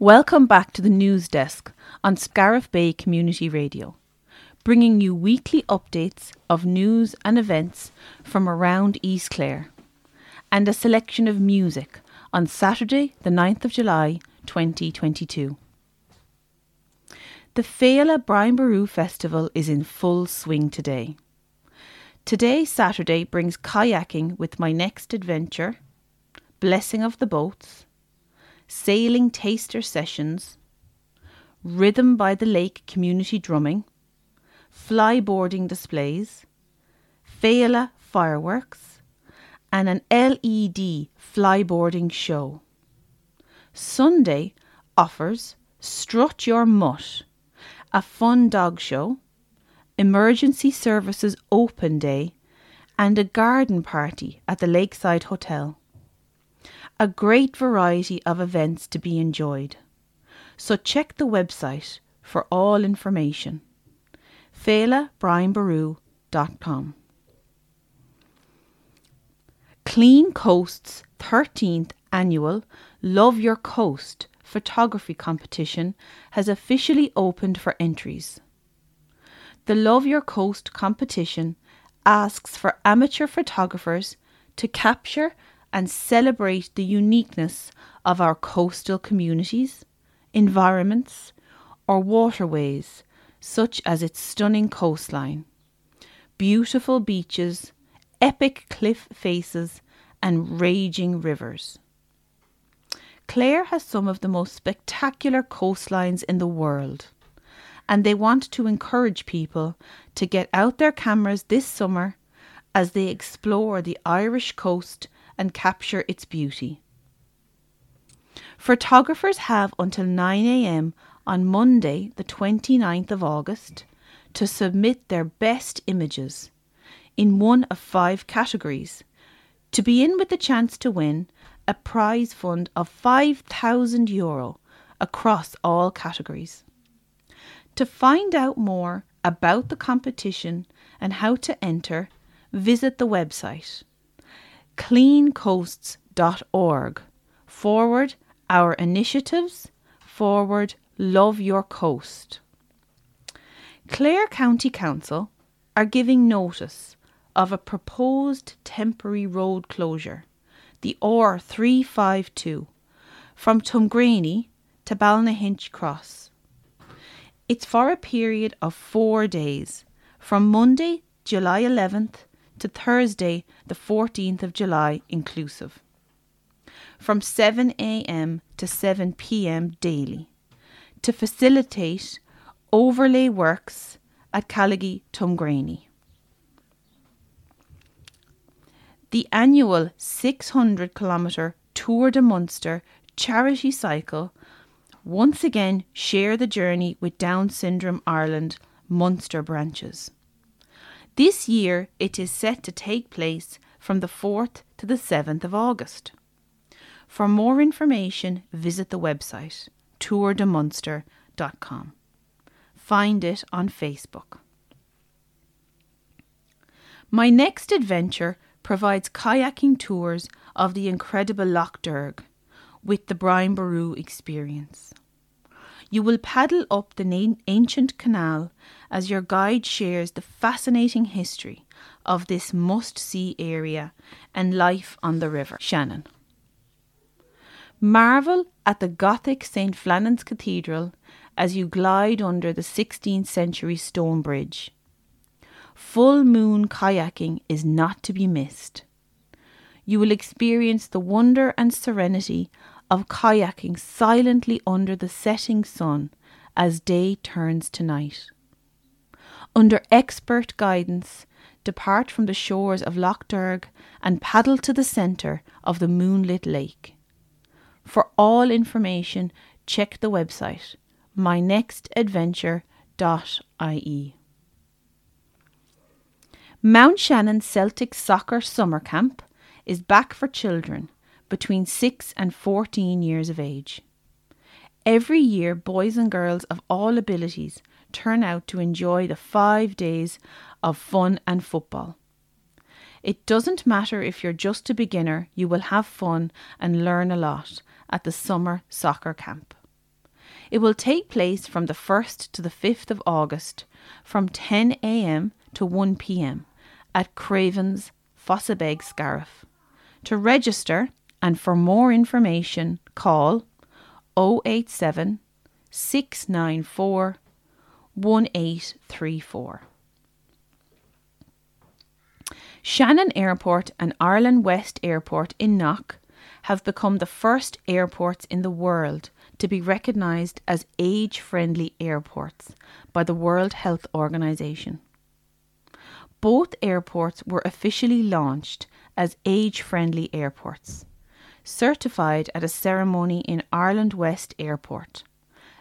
Welcome back to the news desk on Scariff Bay Community Radio, bringing you weekly updates of news and events from around East Clare, and a selection of music on Saturday, the 9th of July 2022. The Féile Brian Boru Festival is in full swing today. Today, Saturday, brings kayaking with my next adventure, blessing of the boats, sailing taster sessions, rhythm by the lake community drumming, flyboarding displays, Féile fireworks, and an LED flyboarding show. Sunday offers Strut Your Mutt, a fun dog show, emergency services open day, and a garden party at the Lakeside Hotel. A great variety of events to be enjoyed. So check the website for all information. FéileBrianBoru.com Clean Coast's 13th annual Love Your Coast photography competition has officially opened for entries. The Love Your Coast competition asks for amateur photographers to capture and celebrate the uniqueness of our coastal communities, environments, or waterways, such as its stunning coastline, beautiful beaches, epic cliff faces, and raging rivers. Clare has some of the most spectacular coastlines in the world, and they want to encourage people to get out their cameras this summer as they explore the Irish coast and capture its beauty. Photographers have until 9am on Monday, the 29th of August, to submit their best images in one of five categories to be in with the chance to win a prize fund of 5,000 euro across all categories. To find out more about the competition and how to enter, visit the website cleancoasts.org forward our initiatives forward love your coast. Clare County Council are giving notice of a proposed temporary road closure the R352 from Tuamgraney to Ballynahinch Cross. It's for a period of four days, from Monday, July 11th to Thursday, the 14th of July inclusive, from 7am to 7pm daily, to facilitate overlay works at Callaghy Tuamgraney. the annual 600 kilometre Tour de Munster charity cycle once again share the journey with Down Syndrome Ireland Munster branches. This year it is set to take place from the 4th to the 7th of August. For more information, visit the website tourdemunster.com. Find it on Facebook. My next adventure provides kayaking tours of the incredible Lough Derg with the Brian Boru experience. You will paddle up the na- ancient canal as your guide shares the fascinating history of this must see area and life on the river Shannon. Marvel at the Gothic St. Flannan's Cathedral as you glide under the 16th century stone bridge Full moon kayaking is not to be missed. You will experience the wonder and serenity of kayaking silently under the setting sun as day turns to night. Under expert guidance, depart from the shores of Lough Derg and paddle to the centre of the moonlit lake. For all information, check the website mynextadventure.ie. Mount Shannon Celtic Soccer Summer Camp is back for children between 6 and 14 years of age. Every year, boys and girls of all abilities turn out to enjoy the five days of fun and football. It doesn't matter if you're just a beginner, you will have fun and learn a lot at the summer soccer camp. It will take place from the 1st to the 5th of August from 10 a.m. to 1 p.m. at Cravens, Fossabeg, Scariff. To register and for more information, call 087 694 1834. Shannon Airport and Ireland West Airport in Knock have become the first airports in the world to be recognised as age friendly airports by the World Health Organization. Both airports were officially launched as age friendly airports, certified at a ceremony in Ireland West Airport,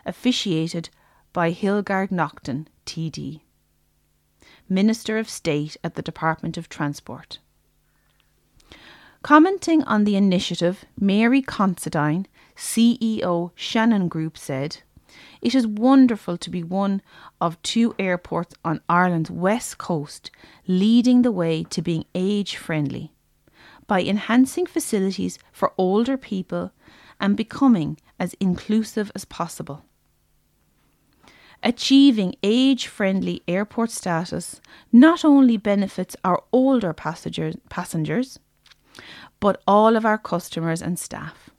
officiated by Hildegarde Naughton, TD, Minister of State at the Department of Transport. Commenting on the initiative, Mary Considine, CEO Shannon Group, said, It is wonderful to be one of two airports on Ireland's west coast leading the way to being age friendly by enhancing facilities for older people and becoming as inclusive as possible. Achieving age friendly airport status not only benefits our older passengers, passengers but all of our customers and staff.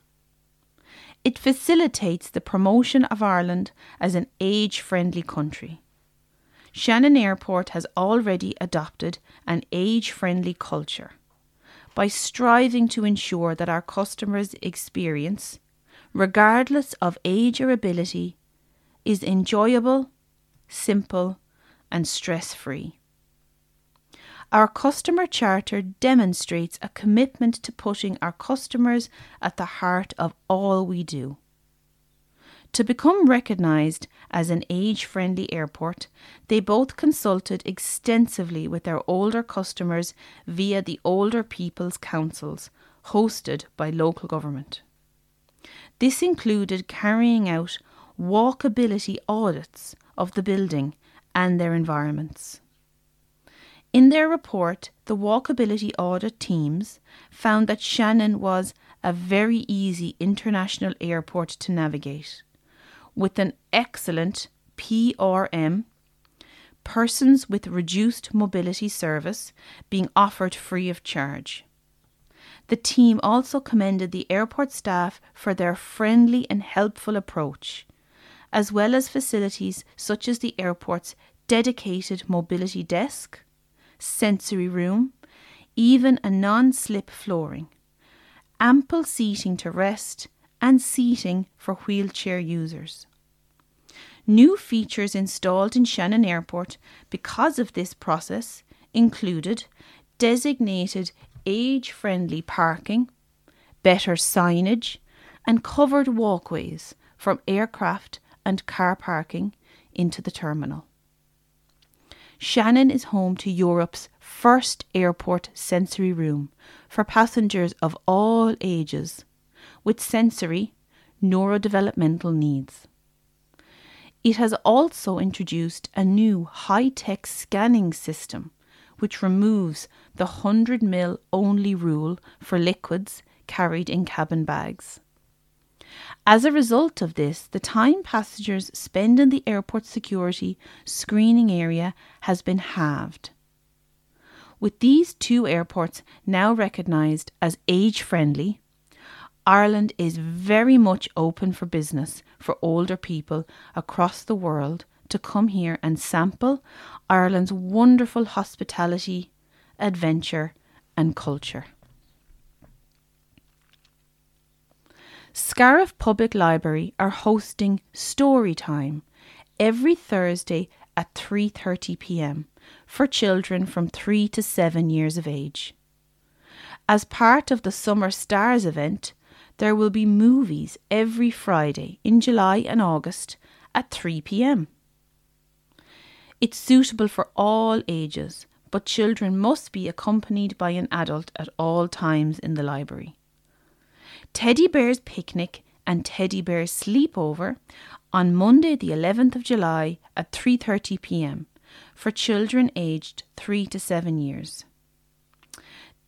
It facilitates the promotion of Ireland as an age friendly country. Shannon Airport has already adopted an age friendly culture by striving to ensure that our customers' experience, regardless of age or ability, is enjoyable, simple, and stress free. Our customer charter demonstrates a commitment to putting our customers at the heart of all we do. To become recognised as an age friendly airport, they both consulted extensively with their older customers via the Older People's Councils hosted by local government. This included carrying out walkability audits of the building and their environments. In their report, the walkability audit teams found that Shannon was a very easy international airport to navigate, with an excellent PRM, persons with reduced mobility service, being offered free of charge. The team also commended the airport staff for their friendly and helpful approach, as well as facilities such as the airport's dedicated mobility desk sensory room, even a non slip flooring, ample seating to rest, and seating for wheelchair users. New features installed in Shannon Airport because of this process included designated age friendly parking, better signage, and covered walkways from aircraft and car parking into the terminal. Shannon is home to Europe's first airport sensory room for passengers of all ages with sensory neurodevelopmental needs. It has also introduced a new high tech scanning system which removes the 100 ml only rule for liquids carried in cabin bags. As a result of this, the time passengers spend in the airport security screening area has been halved. With these two airports now recognised as age friendly, Ireland is very much open for business for older people across the world to come here and sample Ireland's wonderful hospitality, adventure, and culture. Scariff Public Library are hosting Story Time every Thursday at 3:30 p.m. for children from 3 to 7 years of age. As part of the Summer Stars event, there will be movies every Friday in July and August at 3 p.m. It's suitable for all ages, but children must be accompanied by an adult at all times in the library. Teddy Bear's Picnic and Teddy Bear's Sleepover on Monday the 11th of July at 3:30 p.m. for children aged 3 to 7 years.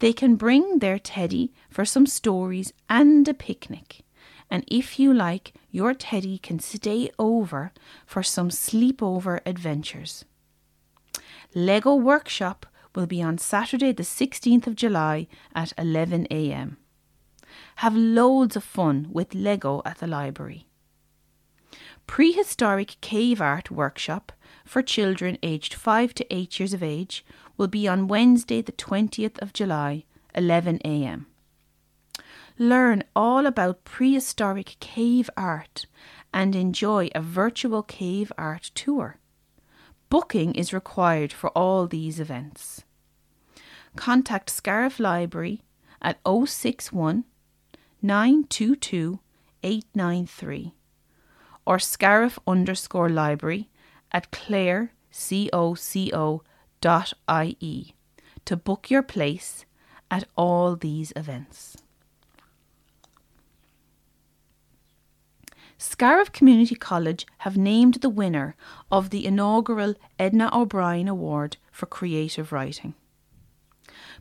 They can bring their teddy for some stories and a picnic, and if you like, your teddy can stay over for some sleepover adventures. Lego Workshop will be on Saturday, the 16th of July at 11 am. Have loads of fun with Lego at the library. Prehistoric Cave Art Workshop for children aged 5 to 8 years of age will be on Wednesday, the 20th of July, 11 am. Learn all about prehistoric cave art and enjoy a virtual cave art tour. Booking is required for all these events. Contact Scariff Library at 061 922 893 or Scariff underscore library at clarecoco.ie to book your place at all these events. Scariff Community College have named the winner of the inaugural Edna O'Brien Award for Creative Writing.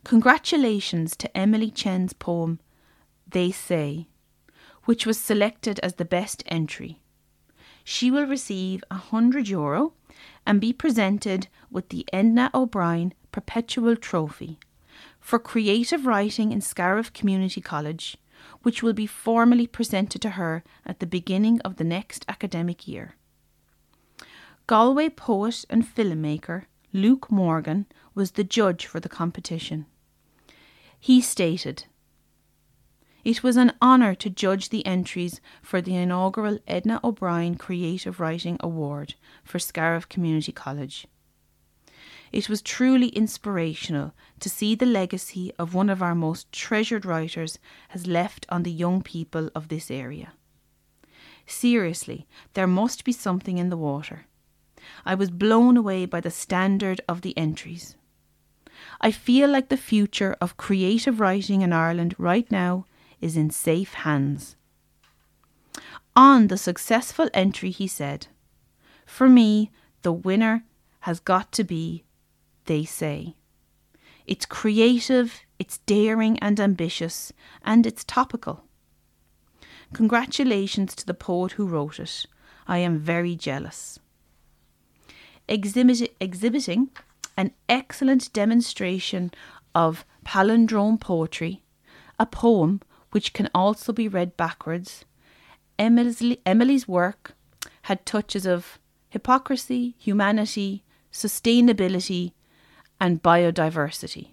Congratulations to Emily Chen's poem, They Say, which was selected as the best entry. She will receive a hundred euro and be presented with the Edna O'Brien Perpetual Trophy for creative writing in Scariff Community College, which will be formally presented to her at the beginning of the next academic year. Galway poet and filmmaker Luke Morgan was the judge for the competition. He stated, It was an honour to judge the entries for the inaugural Edna O'Brien Creative Writing Award for Scariff Community College. It was truly inspirational to see the legacy of one of our most treasured writers has left on the young people of this area. Seriously, there must be something in the water. I was blown away by the standard of the entries. I feel like the future of creative writing in Ireland right now is in safe hands. On the successful entry, he said, For me, the winner has got to be They Say. It's creative, it's daring and ambitious, and it's topical. Congratulations to the poet who wrote it. I am very jealous. Exhibit- exhibiting an excellent demonstration of palindrome poetry, a poem which can also be read backwards. Emily's, Emily's work had touches of hypocrisy, humanity, sustainability, and biodiversity.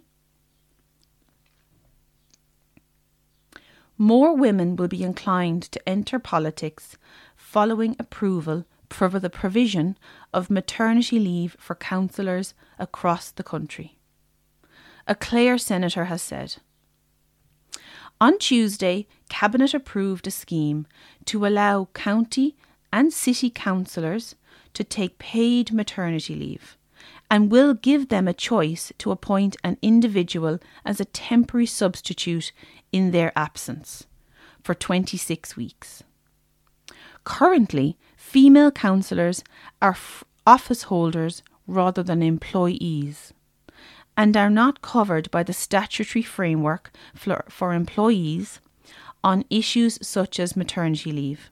More women will be inclined to enter politics following approval for the provision of maternity leave for councillors across the country. A Clare senator has said. On Tuesday, Cabinet approved a scheme to allow county and city councillors to take paid maternity leave and will give them a choice to appoint an individual as a temporary substitute in their absence for 26 weeks. Currently, female councillors are f- office holders rather than employees and are not covered by the statutory framework for, for employees on issues such as maternity leave.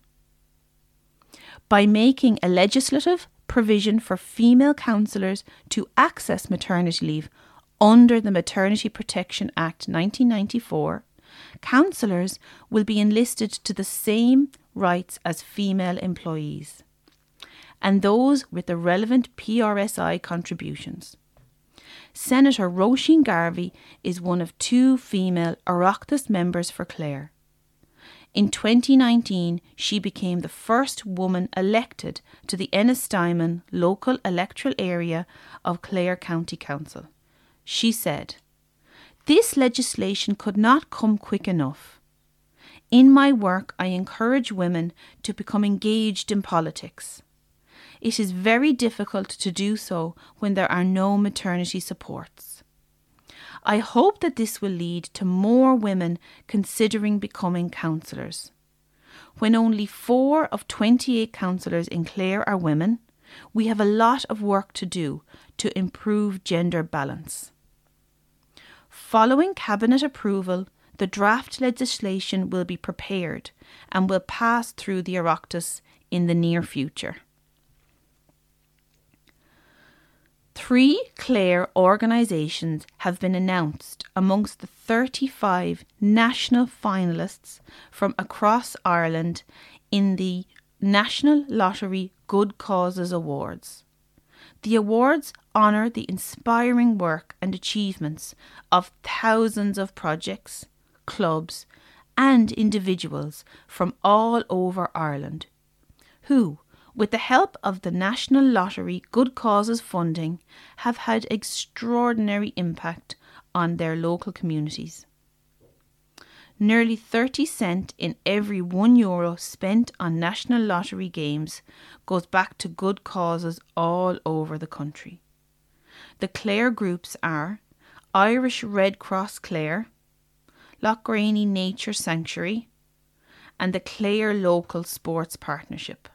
By making a legislative provision for female councillors to access maternity leave under the Maternity Protection Act 1994, councillors will be enlisted to the same rights as female employees and those with the relevant PRSI contributions. Senator Roisin Garvey is one of two female Oireachtas members for Clare. In 2019, she became the first woman elected to the Ennistymon local electoral area of Clare County Council. She said, This legislation could not come quick enough. In my work, I encourage women to become engaged in politics. It is very difficult to do so when there are no maternity supports. I hope that this will lead to more women considering becoming councillors. When only four of 28 councillors in Clare are women, we have a lot of work to do to improve gender balance. Following Cabinet approval, the draft legislation will be prepared and will pass through the Oireachtas in the near future. Three Clare organisations have been announced amongst the 35 national finalists from across Ireland in the National Lottery Good Causes Awards. The awards honour the inspiring work and achievements of thousands of projects, clubs, and individuals from all over Ireland who, with the help of the National Lottery Good Causes funding, have had extraordinary impact on their local communities. Nearly 30 cent in every 1 euro spent on National Lottery games goes back to good causes all over the country. The Clare groups are Irish Red Cross Clare, Lochgraney Nature Sanctuary, and the Clare Local Sports Partnership.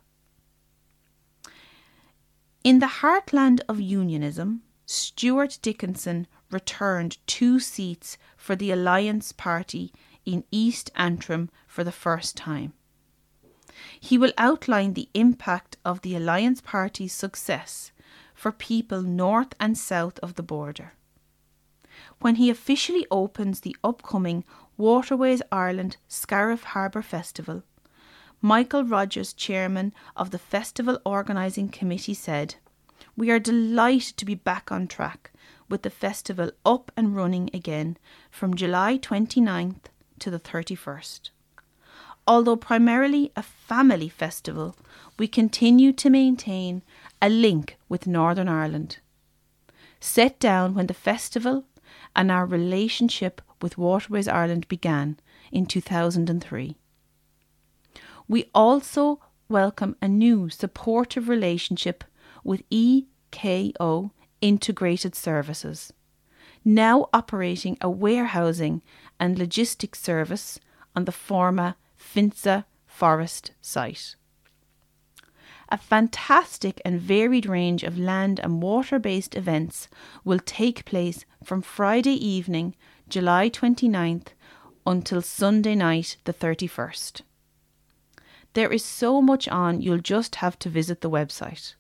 In the heartland of unionism, Stewart Dickson returned two seats for the Alliance Party in East Antrim for the first time. He will outline the impact of the Alliance Party's success for people north and south of the border. When he officially opens the upcoming Waterways Ireland Scariff Harbour Festival, Michael Rogers, chairman of the festival organising committee, said, We are delighted to be back on track with the festival up and running again from July 29th to the 31st. Although primarily a family festival, we continue to maintain a link with Northern Ireland. Set down when the festival and our relationship with Waterways Ireland began in 2003. We also welcome a new supportive relationship with EKO Integrated Services, now operating a warehousing and logistics service on the former Finsa Forest site. A fantastic and varied range of land and water based events will take place from Friday evening, July 29th, until Sunday night, the 31st. There is so much on, you'll just have to visit the website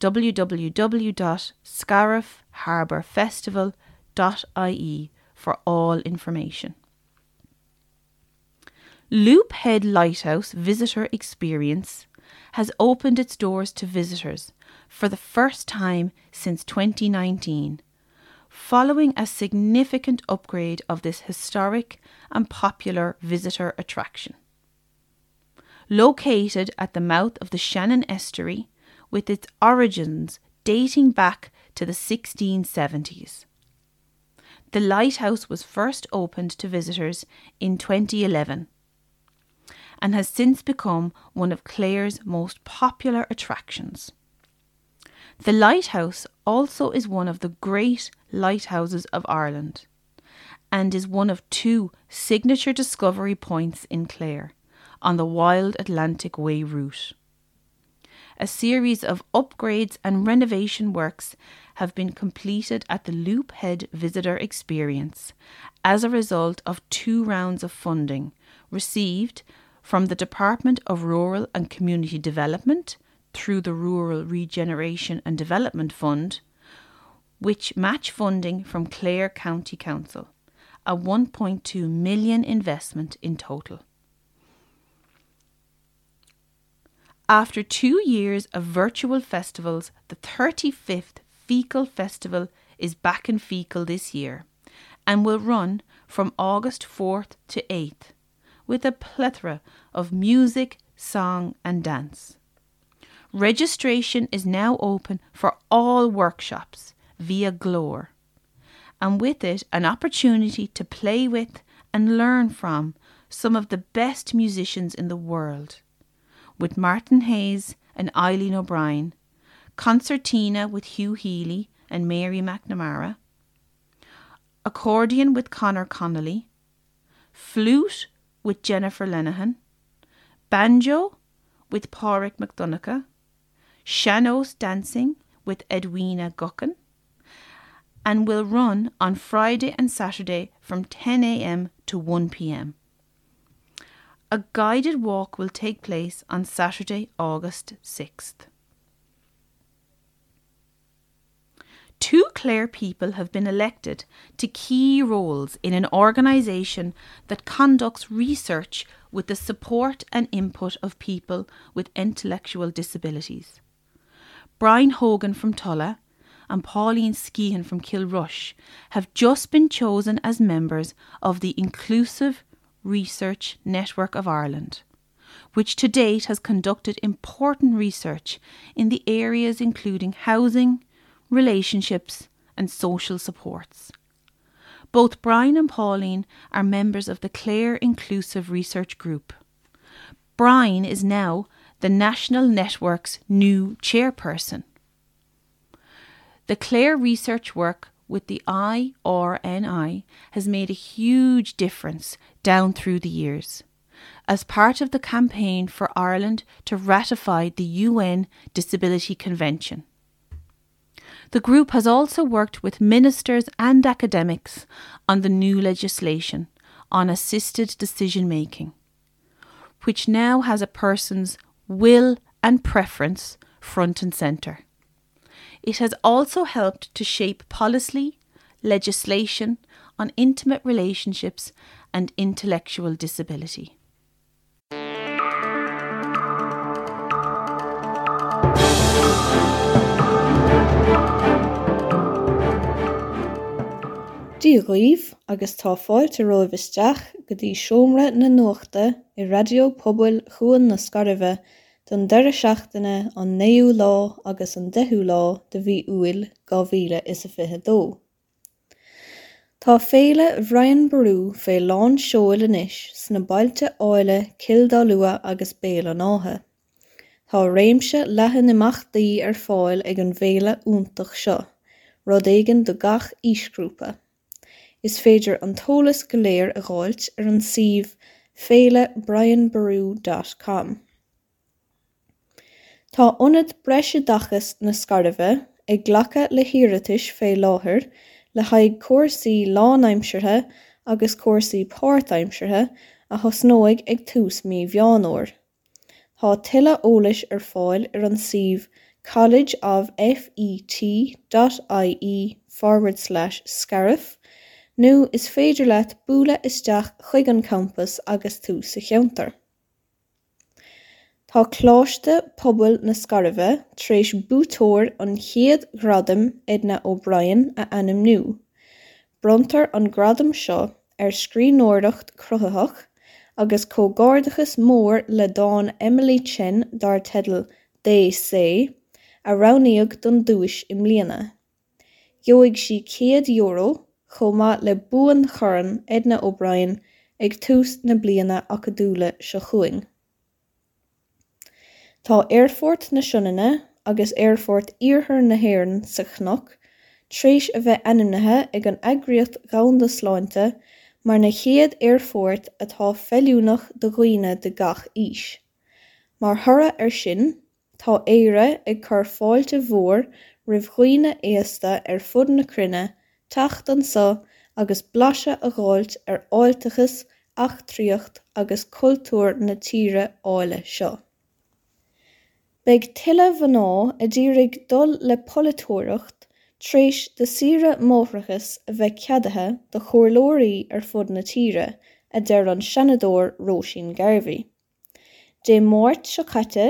www.scariffharbourfestival.ie for all information. Loop Head Lighthouse Visitor Experience has opened its doors to visitors for the first time since 2019, following a significant upgrade of this historic and popular visitor attraction located at the mouth of the Shannon Estuary, with its origins dating back to the 1670s. The lighthouse was first opened to visitors in 2011 and has since become one of Clare's most popular attractions. The lighthouse also is one of the great lighthouses of Ireland and is one of two signature discovery points in Clare on the Wild Atlantic Way route. A series of upgrades and renovation works have been completed at the Loop Head Visitor Experience as a result of two rounds of funding received from the Department of Rural and Community Development through the Rural Regeneration and Development Fund, which match funding from Clare County Council, a 1.2 million investment in total. After two years of virtual festivals, the 35th Feakle Festival is back in Feakle this year and will run from August 4th to 8th with a plethora of music, song, and dance. Registration is now open for all workshops via Glór, and with it, an opportunity to play with and learn from some of the best musicians in the world with Martin Hayes and Eileen O'Brien, concertina with Hugh Healy and Mary McNamara, accordion with Conor Connolly, flute with Jennifer Lenihan, banjo with Pádraig McDonagh, sean-nós dancing with Edwina Guckian, and will run on Friday and Saturday from 10am to 1 pm. A guided walk will take place on Saturday, August 6th. Two Clare people have been elected to key roles in an organisation that conducts research with the support and input of people with intellectual disabilities. Brian Hogan from Tulla and Pauline Skehan from Kilrush have just been chosen as members of the Inclusive Research Network of Ireland, which to date has conducted important research in the areas including housing, relationships, and social supports. Both Brian and Pauline are members of the Clare Inclusive Research Group. Brian is now the National Network's new chairperson. The Clare research work with the IRNI has made a huge difference down through the years. As part of the campaign for Ireland to ratify the UN Disability Convention. The group has also worked with ministers and academics on the new legislation on assisted decision making, which now has a person's will and preference front and centre. It has also helped to shape policy, legislation on intimate relationships and intellectual disability. Dí riomh agus tá fáilte roimh isteach go dtí seomra na nuachta i radio pobail chuan na scaribhe don deire seachtaine an naú lá agus an dethú lá de bhí uail gá bhíle is a fithe dó. Tá féle bhrain barú fé lán seoil inis sna bailte áile cildá lua agus béal an áthe. Tá réimse lehan imachtaí ar fáil ag an bhéle úntaach seo, rud éigen do gach ísgrúpa. is féidir an t-eolas go léir a gháilt ar an suíomh féilebrianboru.com. Tá ionad breise dachas na scaribhe ag ghlacha le hiiritis fé láthair le haid cuasaí lánaimseirthe agus cuasaí páirtaimseirthe a thosnóig ag tús mí bheánóir. Tá tuile ólais ar fáil ar an suíomh College of FET.ie forward slash scarif nó is féidir leat bualadh isteach chuig an campus agus tú sa cheantar. Tá chláiste pobail na scaribhe tar éis bútóir an chéad gradam Edna O'Brien a ainm nu. Brontar an gradam seo ar scríbhneoireacht cruthathach agus cógáirdachas mór le dáin Emily Chen dar tedal DC a raníoch don dúis im mbliana. Gheobhaigh si 100 euro chomh maith le buan chorann Edna O'Brien ag tús na bliana acadúla seo chuing. Tá airfort na Seananna agus airfort iarthar na hÉireann sa Chnoc, tríis a bheith ainmnithe ag an eagraíocht gabhanda sláinte mar na chéad airfort atá feiliúnach do dhaoine de gach os. Mar thora ar sin, tá éire ag chur fáilte mhór roimh dhaoine éasta ar fud na cruinne teacht an sa agus blaise a gháilt ar áilteachas achtraíocht agus cultúr na tíre áile seo. Beg tiile bhanná a ddírig dul le politúireacht, tréis de sire móthrachas a bheith ceadathe do chóirlóirí ar fud na tíre a deir an senadóir Rósin Garbhí. Dé mórt se chatte,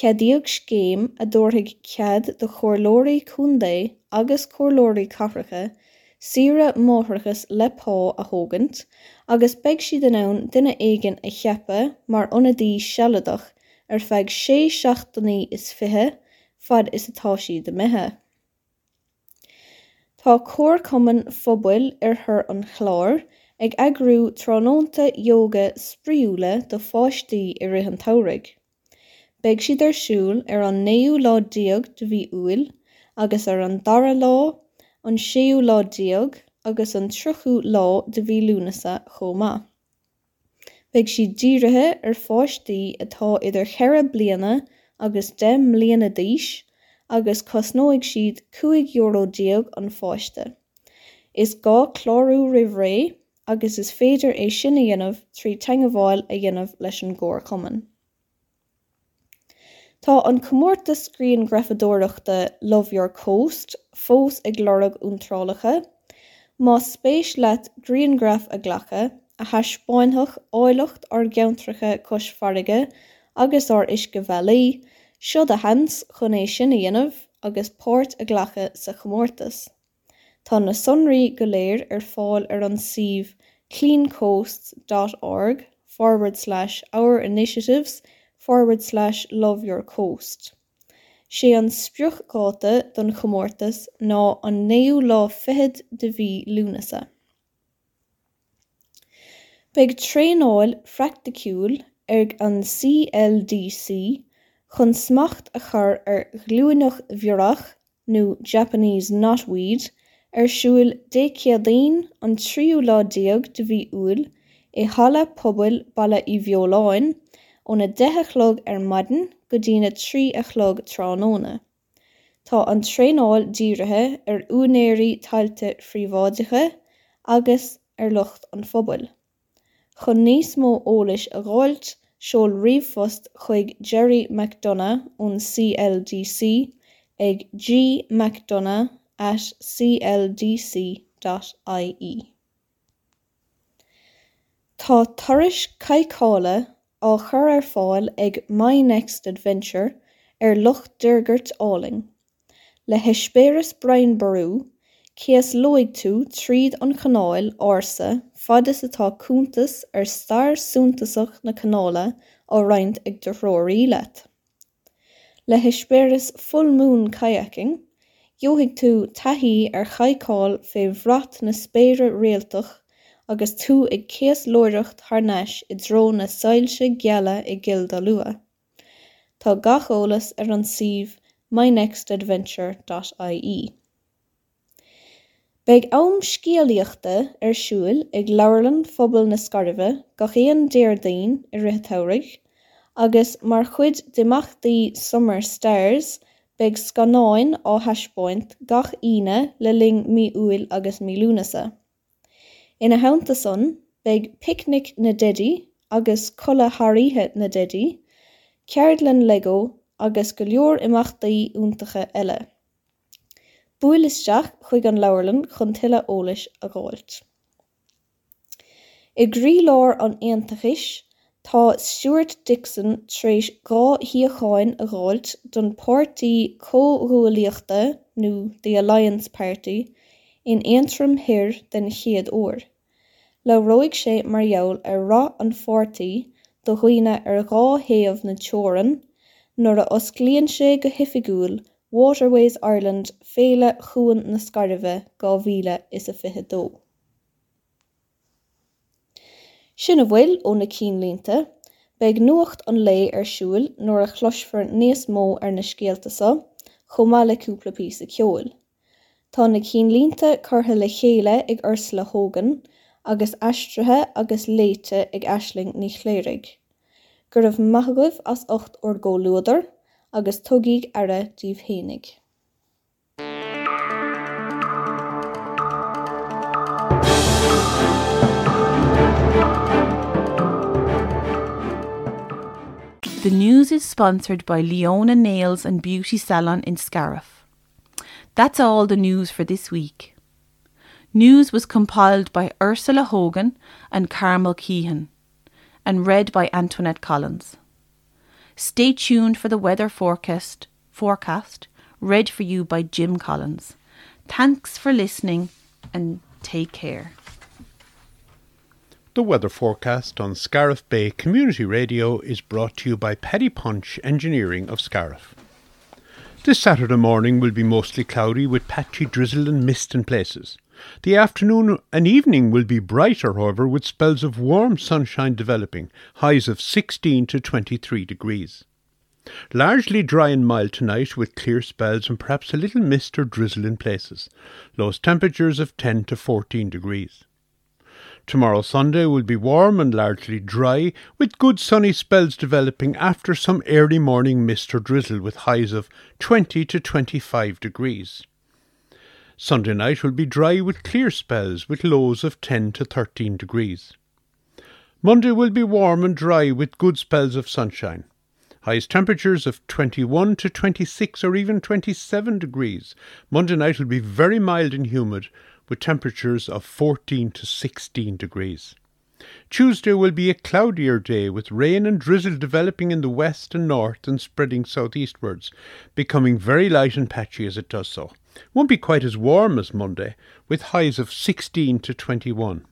ceadíag scéim a dúthaigh cead do chóirlóirí cúndé agus chóirlóirí carracha, sire móthrachas lepá a thógant, agus beg si den ann duine éigen a chepe mar onadí seladach ar feadh sé seachtaí is fiche fad is atá siad de mithe. Tá cóir cuman phobail ar thur an chláir ag agrú trónónta yoga spríúla do fáistí i ri an toraigh. Beidh siad arsúil ar an néú lá diaag de bhí uail agus ar an dara lá an séú lá diaag agus an truchú lá de bhí lúnasa maith. Beidh siad dírithe ar fáistí atá idir cheire bliana agus 10 mbliana d'aois agus cosnóigh siad 5 euro diaag an fáiste. Is gá chlárú roimh ré agus is féidir é sinna dhéanamh trí teangamháil a dhéanamh leis an ggóir cuman. Tá an cummórta scríon grafadóireachta Love Your Coast fós ag glorag úntrálacha, má spéis leat Greengraf a ghlacha a thaispáinthach áilecht ar geantracha cos farige agus ar isce bhelí, seo a hens chun é sinna dhéanamh agus pót a ghlacha sa chomórtas. Tá na sonraí go léir ar fáil ar an sih cleancoasts.org forward slash our initiatives forward slash love your coast. sé an spriochgáta don chomórtas ná an néú lá fihead de bhí lúnasa. Beg tréáil freicticiúil ar an CLDC chun smacht a chur ar gluúinech bheorach nó Japanese knotweed ar siúil décéadaon an tríú lá déag de bhí uail i halla pobail baile i bheoláin óna deithelog ar maidin go dtí na trí a chlog tránóna. Tá an tréáil díirithe ar únéirí tailte phríomháideacha agus ar lucht an phobail. Chun níos mó eolais a gháilt seol riomhphost chuig Jerry McDonough ón CLDC ag G McDonough at cldc.ie. Tá turais caiicála á chur ar fáil ag My Next Adventure ar lucht Durgurt Áling. Le heispéras Brian Barú, Cés luigh tú tríd an chanáil ársa fadas atá cúntas ar stair súntasach na canála á roiint ag do thróirí leat. Le hispéras fullmún kayaking, Johiigh tú taihíí ar chaicáil fé bhrat na spéire réaltoch agus tú ag céas loirecht thneis i dro na sailse geala i gilda lua. Tá gacholalas ar an sih my nextadventure.ie. Beidh am scialaíochta ar siúil ag leabharlann phobal na scaribh go chéon déirdaoin i riteireigh, agus mar chuid deachtaí Summer Stars beag scanáin á heispoint gach ine le ling mí uil agus mílúnasa. Ina hánta san beag picnic na dedi agus chola haíthe na dedi, ceardlan lego agus go leor imachtaí úntacha eile. Buil isteach chuig an leirlan chun tuile ólais a gáilt. I grí láir an aonantais, Tá Stuart Dixon trééis gá hiíoáin a gáilt don pártaí cóhuaíochta nó the Alliance Party in antrum hir den chiad óir. Le roiig sé margheol ar rá an fórtaí do chuoine ar gáhéamh na teran, nuair a osclíonn sé go hiifiúil Waterways Ireland féle chuan na scaribh gá bhíle is a fithe dó. Sin a bhfuil ó na cínlínta, beag nuacht an lé ar siúil nóair a chlosfar níos mó ar na scéaltasa, chomá leúplapí a ceol. Tá na cínlínta cartha le chéile ag arsla hógan, agus eistrathe agus léite ag eisling ní chléirigh. Gurh mathgah as 8 orgóluúidir, agus tugaigh ara. The news is sponsored by Leona Nails and Beauty Salon in Scariff. That's all the news for this week. News was compiled by Ursula Hogan and Carmel Keehan and read by Antoinette Collins. Stay tuned for the weather forecast, forecast read for you by Jim Collins. Thanks for listening and take care. The weather forecast on Scariff Bay Community Radio is brought to you by Petty Punch Engineering of Scariff. This Saturday morning will be mostly cloudy with patchy drizzle and mist in places. The afternoon and evening will be brighter, however, with spells of warm sunshine developing, highs of 16 to 23 degrees. Largely dry and mild tonight with clear spells and perhaps a little mist or drizzle in places. Lowest temperatures of 10 to 14 degrees. Tomorrow Sunday will be warm and largely dry, with good sunny spells developing after some early morning mist or drizzle with highs of 20 to 25 degrees. Sunday night will be dry with clear spells with lows of 10 to 13 degrees. Monday will be warm and dry with good spells of sunshine. Highest temperatures of 21 to 26 or even 27 degrees. Monday night will be very mild and humid with temperatures of 14 to 16 degrees. Tuesday will be a cloudier day with rain and drizzle developing in the west and north and spreading southeastwards, becoming very light and patchy as it does so. Won't be quite as warm as Monday, with highs of 16 to 21.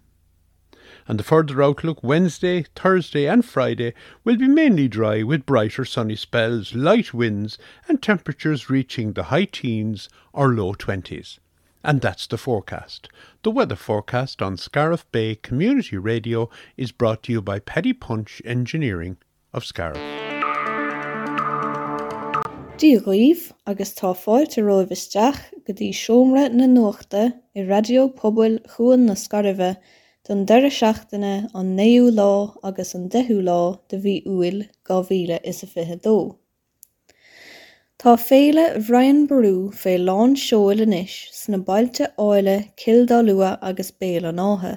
And the further outlook Wednesday, Thursday, and Friday will be mainly dry with brighter sunny spells, light winds, and temperatures reaching the high teens or low 20s. And that's the forecast. The weather forecast on Scariff Bay Community Radio is brought to you by Paddy Punch Engineering of Scariff. Dí roiomh agus tá go dtí siomra na nuachta i radio poblbal chuan na scaribhe don deire seachtaine an néú lá agus an dethú lá de bhí uil gá bhíle is a fithe dó. Tá féile bhrainn brú fé lán seoil anois sna bailte áile cildá luath agus béal an átha.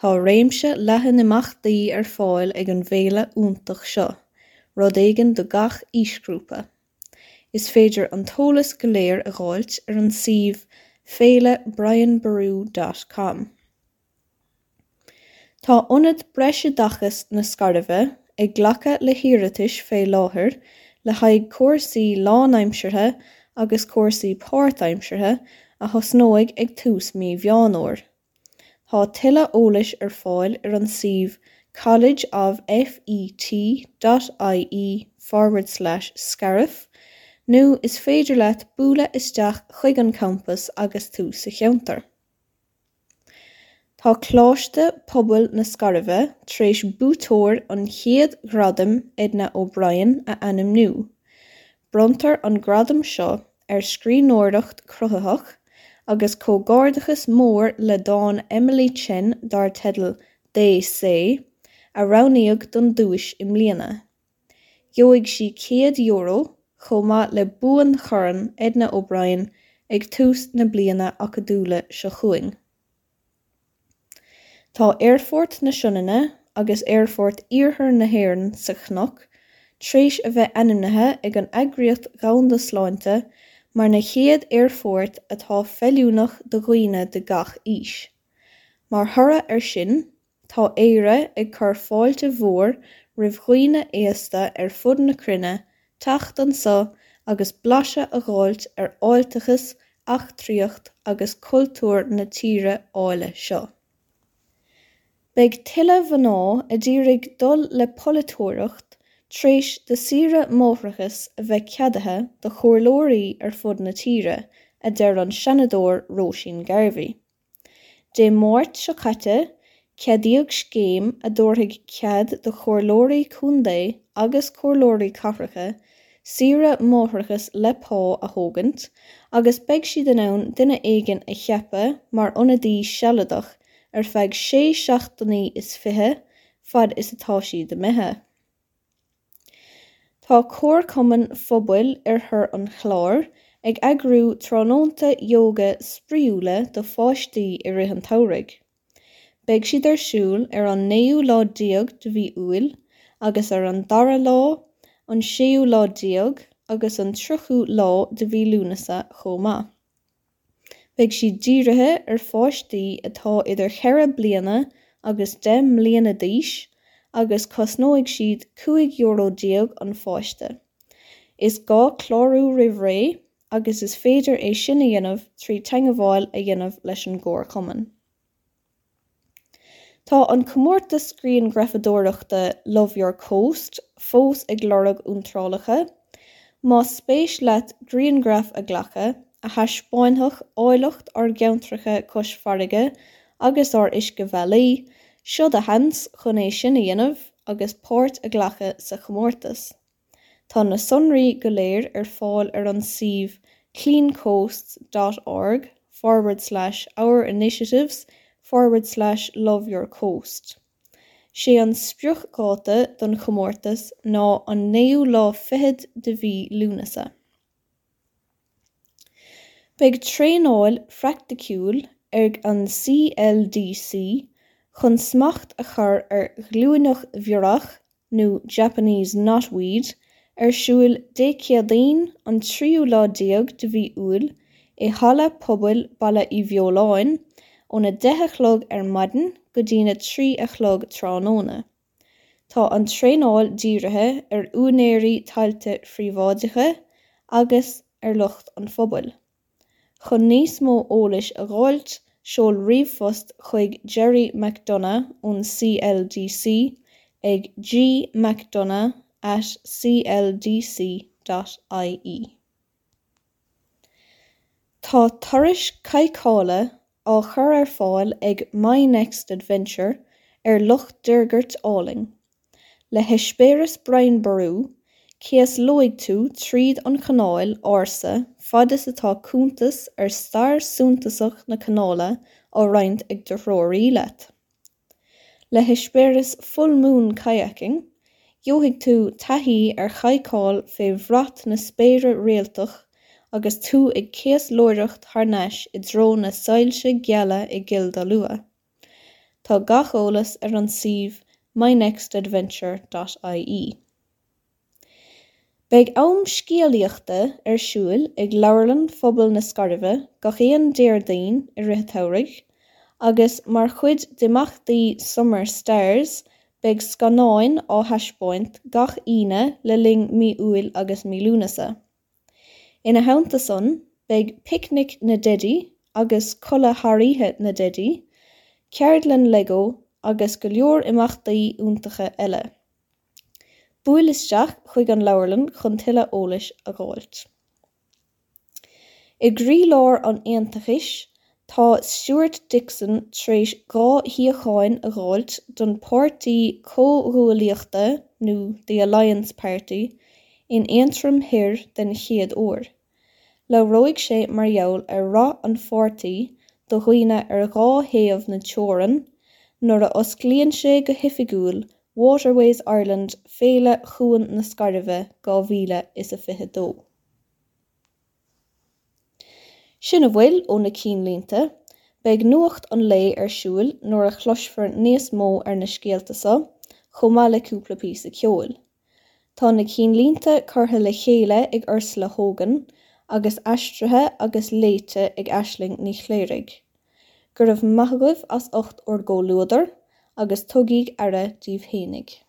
Tá réimse leathan imeachtaí ar fáil ag an bhéle úntaach seo, rud éigean do gach ísgrúpa. Is féidir an tólas go léir a gháilt ar an sih féilebrianbarú.com. Tá ionad breise dachas na scaribhe ag ghlacha le hiiritis fé láthair le haghaidh cuasaí lánaimseartha agus cuasaí páirthaimseartha a thosnóigh ag tús míbheánúir. Tá tuilleadh eolais ar fáil ar an suíomh College of FET.ie forward slash scarif nó is féidir leat bualadh isteach chuig an campus agus tús sa cheantar. Tá cláiste pobal na scaribhe tar éis bútóir an chéad gradam Edna O'Brien a ainm nu. Brontar an gradam seo ar scríbhneoireacht cruthathach agus comhgardachas mór le dáin Emily Chen dar tedal DC a roghnaíodh don dúis i mbliana. Gheobhaidh si 100 euro chomá le buan choran Edna O'Brien ag tús na bliana a go dúla se chuing. Tá airfort na sinnne agus airfort ihir nahéan sa chnach, tréis a bheith animnathe ag an agriocht ganda sláinte mar na chéad airfort atá fellúnach doghine de gach is. Mar thura ar sin, tá éire ag chu fáilte mhór rihhuioine éasta ar fud na crinne techt an sa agus blaise a gháilt ar áilteachas ach tríocht agus cultúr na tíre áile seo. Beiig tiile bhaná a ddírig dul le polúireacht tréis de sire mófrachas a bheith ceadathe de chóirlóirí ar fud na tíre a d deir an senadóir Rosin Gervi. Dé mórt se chatte ceadaíodh scéim a dúirthaigh cead do chomhlóirí Cúndae agus chomhlóirí Cathracha saoire móthrachas le pá a thógant, agus beidh siad in ann duine éigean a cheappa mar ionadaí sealadach ar feadh sé seachtaí is fiche fad is atá siad de mithe. Tá cóir cuman phobail ar thur an chláir ag agrú trónónta yoga spríúla do fáistí i ri an Beidh siad ar siúil ar an néú lá diaag de bhí uil agus ar an dara lá an séú lá diaag agus an truchú lá de bhí lúnasa chomá. Beidh siad dírithe ar fáistí atá idir cheithre bliana agus de mbliana d'aois agus cosnóigh siad 5 euro diaag an fáiste. Is gá chlárú roimh ré agus is féidir é sin a dhéanamh trí teangamháil a dhéanamh leis an ggóir cuman. Tá an cummórta scríon grafadóireachta Love Your Coast fós ag glorag úntrálacha, má spéis leat Greengraf a ghlacha a thaispeáinteach áileacht ar geantracha cos farige agus ár uisce bhealaí, seo a hens chun é sin dhéanamh agus páirt a ghlacha sa chomórtas. Tá na sonraí go léir ar fáil ar an sih cleancoast.org forward our initiatives forward slash love your coast. sé an spriochgáta don chomórtas ná an néú lá fihead de bhí lúnasa. Beidh tréanáil freachtaiciúil ar an CLDC chun smacht a chur ar ghlúineach mhireach nó Japanese knotweed ar siúl décéadaoin an tríú lá déag de bhí uail i halla pobal balla i bheoláin óna delog ar madan go dtíine trí alog tránóna. Tá an tréáil díirithe ar únéirí tailte fríomháideige agus ar locht an fphobal. Chn níos mó ólais a gháilt seol riomhfost chuig Jerry McDonough ón CLDC ag G McDonough at cldc.ie. Tá taris caiála á chur ar fáil ag My Next Adventure ar Lucht Durgurt Alling. Le hispéras Brian Barú, Kias looig tú tríd an canáil ása fadas atá cúntas ar starir súntasach na canála ó roiint ag do roií leat. Le hispéras fullmún kayaking, Johiigh tú taihíí ar chaicáil fé bhrat na spéire réaltoch agus tú ag céas lóireacht thneis i dró na sailse geala i gilda lua. Tá gacholalas ar an sih mynextadventure.ai. Beiig am scialaíochta ar siúil ag leirlan fphobal na scarbh gach éon déirdaon i ritheirigh, agus mar chuid deachtaí Summer Stairs beag scanáin á heispoint gach ine le ling mí uil agus mílúnasa. Ina hánta san beag picnic na dedi agus chola haíthe na dedi, ceardlan lego agus go leor imachtaí úntacha eile. Búlisteach chuig an leirlan chun tiile ólais a gáilt. I grí láir an aonantais, Tá Stuart Dixon trééis gá hiíoáin a gáilt don pártaí cóhuaíochta nó the Alliance Party in Antrim hir den chéad óir. Le roigh sé mar gheall ar rath an pháirtí do dhaoine ar dhá thaobh na teorann nuair a osclaíonn sé go hoifigiúil Waterways Ireland féile chuain na scorbhẹ dhá mhíle is a fiche dó. Sin a bhfuil ó na cínlínta, beidh nuacht an lé ar siúil nuair a chluisfar níos mó ar na scéaltasa chomh maith le cúpla píosa ceol. Tá na cínlínta curtha le chéile ag Ursula Hogan agus aistrithe agus léite ag Aisling ní chléirigh. Gur raibh maithagah as 8 or ggó luadar agus tugaigh ara díomh féinnig.